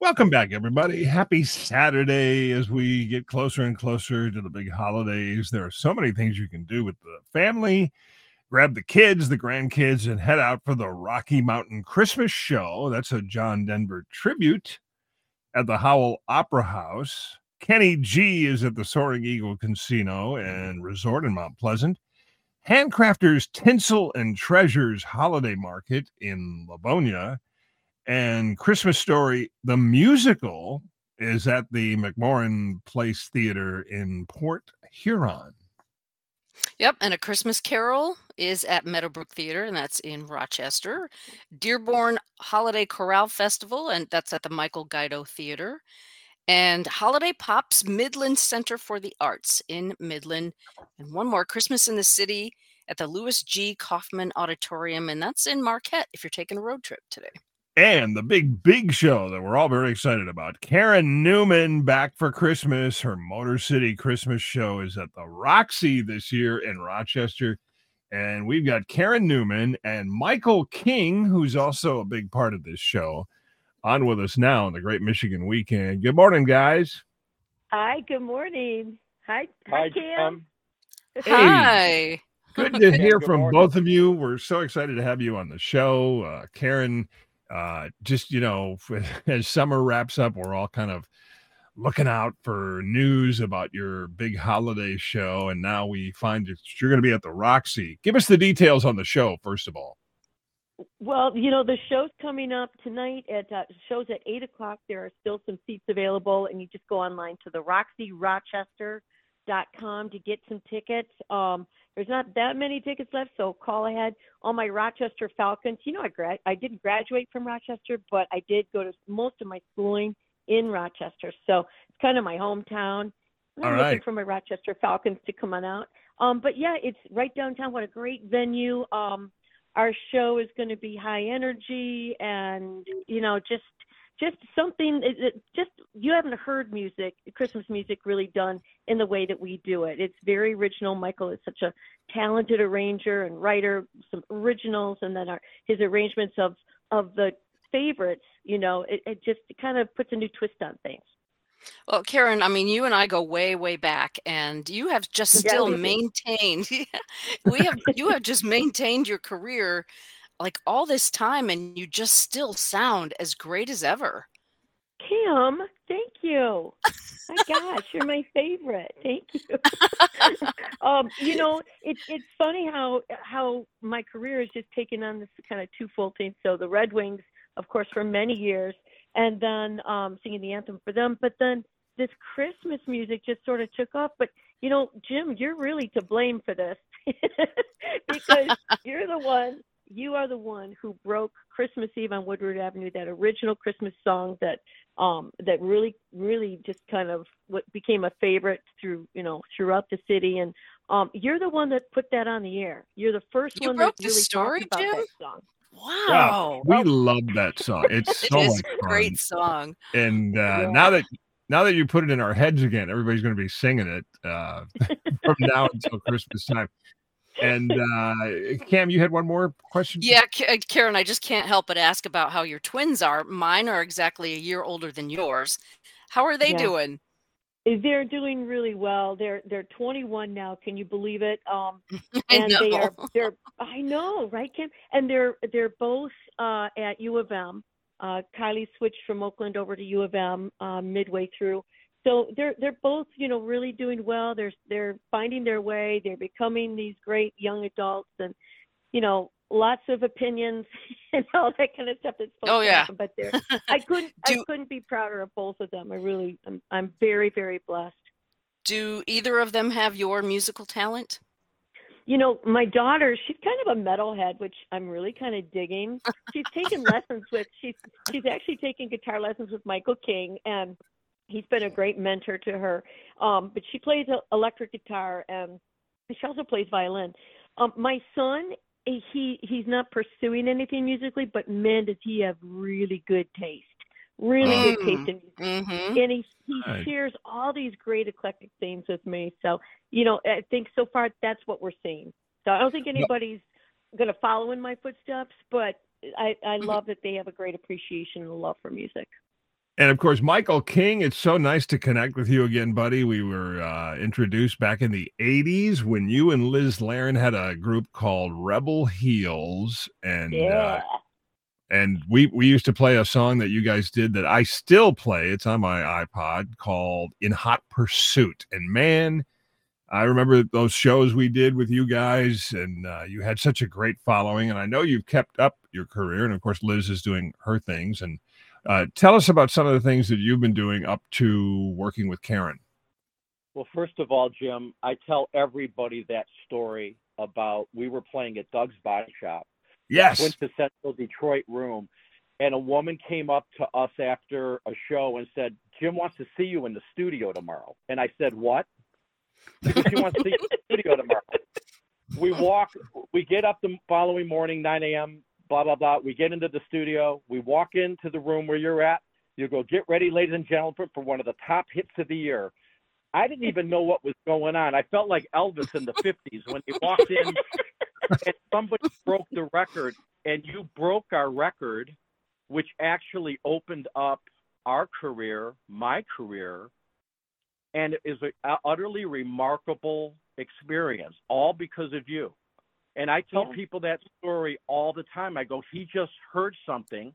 Welcome back, everybody. Happy Saturday as we get closer and closer to the big holidays. There are so many things you can do with the family. Grab the kids, the grandkids, and head out for the Rocky Mountain Christmas Show. That's a John Denver tribute at the Howell Opera House. Kenny G is at the Soaring Eagle Casino and Resort in Mount Pleasant. Handcrafters Tinsel and Treasures Holiday Market in Livonia and Christmas Story, the musical, is at the McMorran Place Theater in Port Huron. Yep, and A Christmas Carol is at Meadowbrook Theater, and that's in Rochester. Dearborn Holiday Chorale Festival, and that's at the Michael Guido Theater. And Holiday Pops Midland Center for the Arts in Midland. And one more Christmas in the City at the Louis G. Kaufman Auditorium, and that's in Marquette if you're taking a road trip today and the big, big show that we're all very excited about. Karen Newman back for Christmas. Her Motor City Christmas show is at the Roxy this year in Rochester. And we've got Karen Newman and Michael King, who's also a big part of this show, on with us now on the Great Michigan Weekend. Good morning, guys. Hi, good morning. Hi, hi, Kam. Hey. Hi. Good to hear from morning. both of you. We're so excited to have you on the show. Uh, Karen, uh, just you know, as summer wraps up, we're all kind of looking out for news about your big holiday show, and now we find that you're going to be at the Roxy. Give us the details on the show, first of all. Well, you know, the show's coming up tonight at uh, shows at eight o'clock. There are still some seats available, and you just go online to the Roxy Rochester com to get some tickets. Um, there's not that many tickets left, so call ahead. All my Rochester Falcons. You know, I gra- I didn't graduate from Rochester, but I did go to most of my schooling in Rochester, so it's kind of my hometown. I'm All looking right. for my Rochester Falcons to come on out. Um, but yeah, it's right downtown. What a great venue. Um, our show is going to be high energy and you know just just something just you haven't heard music christmas music really done in the way that we do it. It's very original. Michael is such a talented arranger and writer some originals and then our his arrangements of of the favorites you know it, it just kind of puts a new twist on things. Well, Karen, I mean, you and I go way, way back, and you have just still yeah, maintained. we have you have just maintained your career like all this time and you just still sound as great as ever. Kim, thank you. My gosh, you're my favorite. Thank you. um, you know, it's it's funny how how my career has just taken on this kind of twofold thing. So the Red Wings, of course, for many years, and then um, singing the anthem for them. But then this Christmas music just sort of took off. But you know, Jim, you're really to blame for this because you're the one you are the one who broke Christmas Eve on Woodward Avenue, that original Christmas song that um that really really just kind of what became a favorite through you know throughout the city and um you're the one that put that on the air. You're the first you one broke that really story, talked about Jim? that song. Wow. wow. We love that song. It's so it is much a fun. great song. And uh, Yeah. now that now that you put it in our heads again, everybody's going to be singing it uh, from now until Christmas time. And uh, Kam, you had one more question. Yeah, K- uh, Karen, I just can't help but ask about how your twins are. Mine are exactly a year older than yours. How are they Yeah. doing? They're doing really well. They're they're 21 now. Can you believe it? Um, I and they know. are they're I know, right, Kim? And they're they're both uh, at U of M. Uh, Kylie switched from Oakland over to U of M uh, midway through. So they're they're both you know really doing well. They're they're finding their way. They're becoming these great young adults, and you know lots of opinions and all that kind of stuff that's Oh, yeah. happen. But they're I couldn't I couldn't be prouder of both of them. I really I'm I'm very very blessed. Do either of them have your musical talent? You know, my daughter, she's kind of a metalhead, which I'm really kind of digging. She's taken lessons with she's she's actually taking guitar lessons with Michael King and he's been a great mentor to her. Um, but she plays electric guitar and she also plays violin. Um, my son, eh, he he's not pursuing anything musically, but man, does he have really good taste. Really good Mm. taste in music Mm-hmm. and he he Right. shares all these great eclectic things with me. So you know, I think so far that's what we're seeing. So I don't think anybody's going to follow in my footsteps, but I I Mhm. love that they have a great appreciation and a love for music. And of course, Michael King, it's so nice to connect with you again, buddy. We were uh, introduced back in the 80s when you and Liz Larin had a group called Rebel Heels. And uh, and we we used to play a song that you guys did that I still play. It's on my iPod called "In Hot Pursuit." And man, I remember those shows we did with you guys, and uh, you had such a great following. And I know you've kept up your career, and of course, Liz is doing her things. And uh, tell us about some of the things that you've been doing up to working with Karen. Well, first of all, Jim, I tell everybody that story about we were playing at Doug's Body Shop, Yes, quintessential Detroit room, and a woman came up to us after a show and said, "Jim wants to see you in the studio tomorrow." And I said, "What?" She wants to see you in the studio tomorrow. We walk, we get up the following morning, 9 a.m. Blah blah blah. We get into the studio. We walk into the room where you're at. You go, "Get ready, ladies and gentlemen, for one of the top hits of the year." I didn't even know what was going on. I felt like Elvis in the 50s when he walked in and somebody broke the record, and you broke our record, which actually opened up our career, my career, and it is an utterly remarkable experience, all because of you. And I tell Yeah. people that story all the time. I go, he just heard something,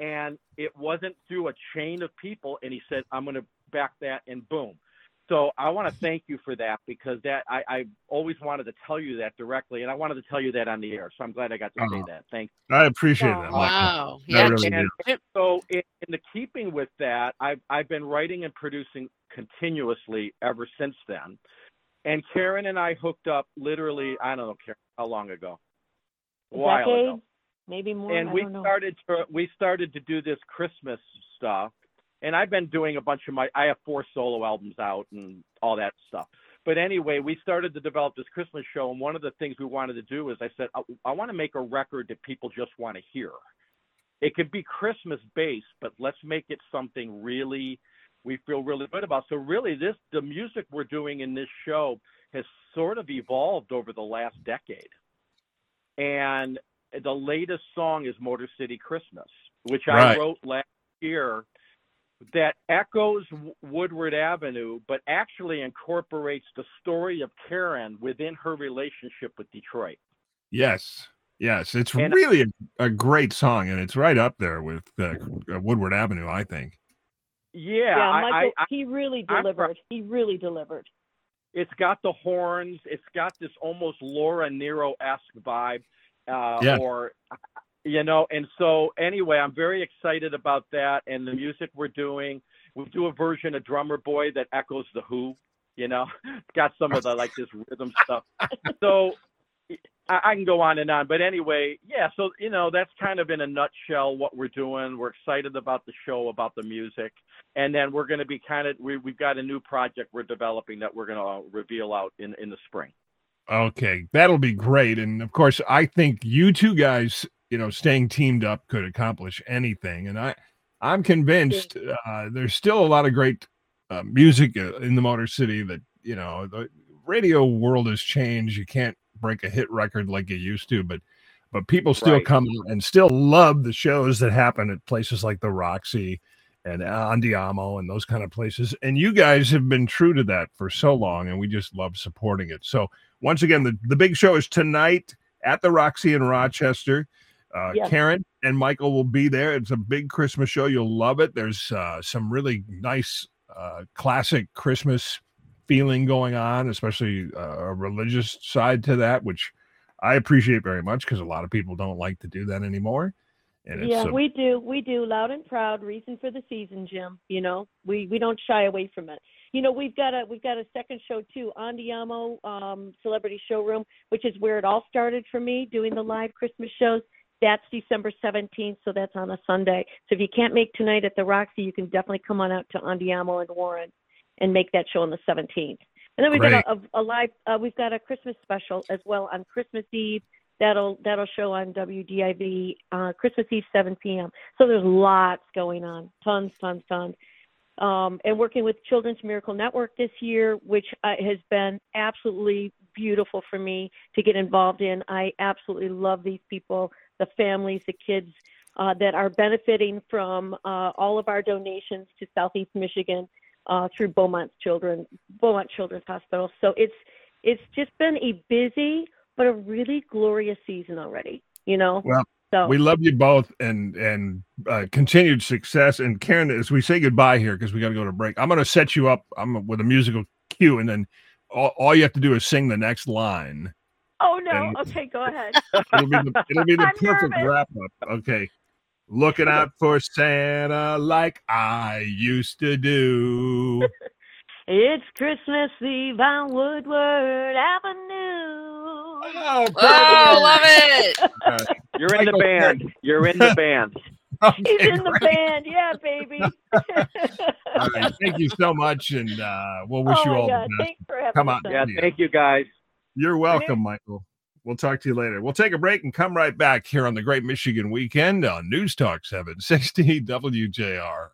and it wasn't through a chain of people, and he said, I'm going to back that, and boom. So I want to thank you for that because that I, I always wanted to tell you that directly, and I wanted to tell you that on the air. So I'm glad I got to say Uh-huh. that. Thanks. I appreciate Oh, that. Wow. I Yeah. really And do. so, in, in the keeping with that, I've I've been writing and producing continuously ever since then. And Karen and I hooked up literally, I don't know, Karen, how long ago? A while decade, ago. maybe more. And I we don't know. started to we started to do this Christmas stuff. And I've been doing a bunch of my I have four solo albums out and all that stuff. But anyway, we started to develop this Christmas show, and one of the things we wanted to do is I said I, I want to make a record that people just want to hear. It could be Christmas based, but let's make it something really we feel really good about. So really, this the music we're doing in this show has sort of evolved over the last decade. And the latest song is Motor City Christmas, which Right. I wrote last year that echoes Woodward Avenue, but actually incorporates the story of Karen within her relationship with Detroit. Yes. Yes. It's And- really a, a great song, and it's right up there with uh, Woodward Avenue, I think. Yeah, yeah, Michael, I, I, he really I'm pro- delivered. He really delivered. it's got the horns. It's got this almost Laura Nyro esque vibe, uh, Yeah. or you know. And so, anyway, I'm very excited about that and the music we're doing. We do a version of Drummer Boy that echoes the Who. You know, it's got some of the like this rhythm stuff. So. I, I can go on and on, but anyway, yeah. So you know, that's kind of in a nutshell what we're doing. We're excited about the show, about the music, and then we're going to be kind of we, we've got a new project we're developing that we're going to reveal out in in the spring. Okay, that'll be great. And of course, I think you two guys, you know, staying teamed up could accomplish anything. And I, I'm convinced uh, there's still a lot of great uh, music uh, in the Motor City that you know the radio world has changed. You can't break a hit record like you used to, but but people still Right. come and still love the shows that happen at places like the Roxy and Andiamo and those kind of places. And you guys have been true to that for so long, and we just love supporting it. So once again, the, the big show is tonight at the Roxy in Rochester. Uh, Yes. Karen and Michael will be there. It's a big Christmas show. You'll love it. There's uh, some really nice uh, classic Christmas feeling going on, especially uh, a religious side to that, which I appreciate very much because a lot of people don't like to do that anymore. And it's yeah, a- we do. We do. Loud and proud. Reason for the season, Jim. You know, we we don't shy away from it. You know, we've got a we've got a second show too, Andiamo um, Celebrity Showroom, which is where it all started for me, doing the live Christmas shows. That's December 17th, so that's on a Sunday. So if you can't make tonight at the Roxy, you can definitely come on out to Andiamo and Warren and make that show on the 17th. And then we've got a, a, a live. Uh, we've got a Christmas special as well on Christmas Eve. That'll that'll show on WDIV uh, Christmas Eve 7 p.m. So there's lots going on, tons, tons, tons. Um, and working with Children's Miracle Network this year, which uh, has been absolutely beautiful for me to get involved in. I absolutely love these people, the families, the kids. uh, that are benefiting from uh, all of our donations to Southeast Michigan uh, through Beaumont Children Beaumont Children's Hospital. So it's it's just been a busy but a really glorious season already. You know. Well, so we love you both and and uh, continued success. And Karen, as we say goodbye here because we got to go to break, I'm going to set you up. I'm with a musical cue, and then all, all you have to do is sing the next line. Oh no! And- Okay, go ahead. It'll be the, it'll be the perfect nervous. wrap up. Okay. Looking out for Santa like I used to do. It's Christmas Eve on Woodward Avenue. Oh, Oh, love it. perfect. You're in the Michael, band. You're in the band. Okay, He's in the great. band, yeah, baby. All right. Thank you so much, and uh, we'll wish oh you all God. the best. Thanks for having Come on. on. Yeah, Yeah. thank you guys. You're welcome, Michael. We'll talk to you later. We'll take a break and come right back here on the Great Michigan Weekend on News Talk 760 WJR.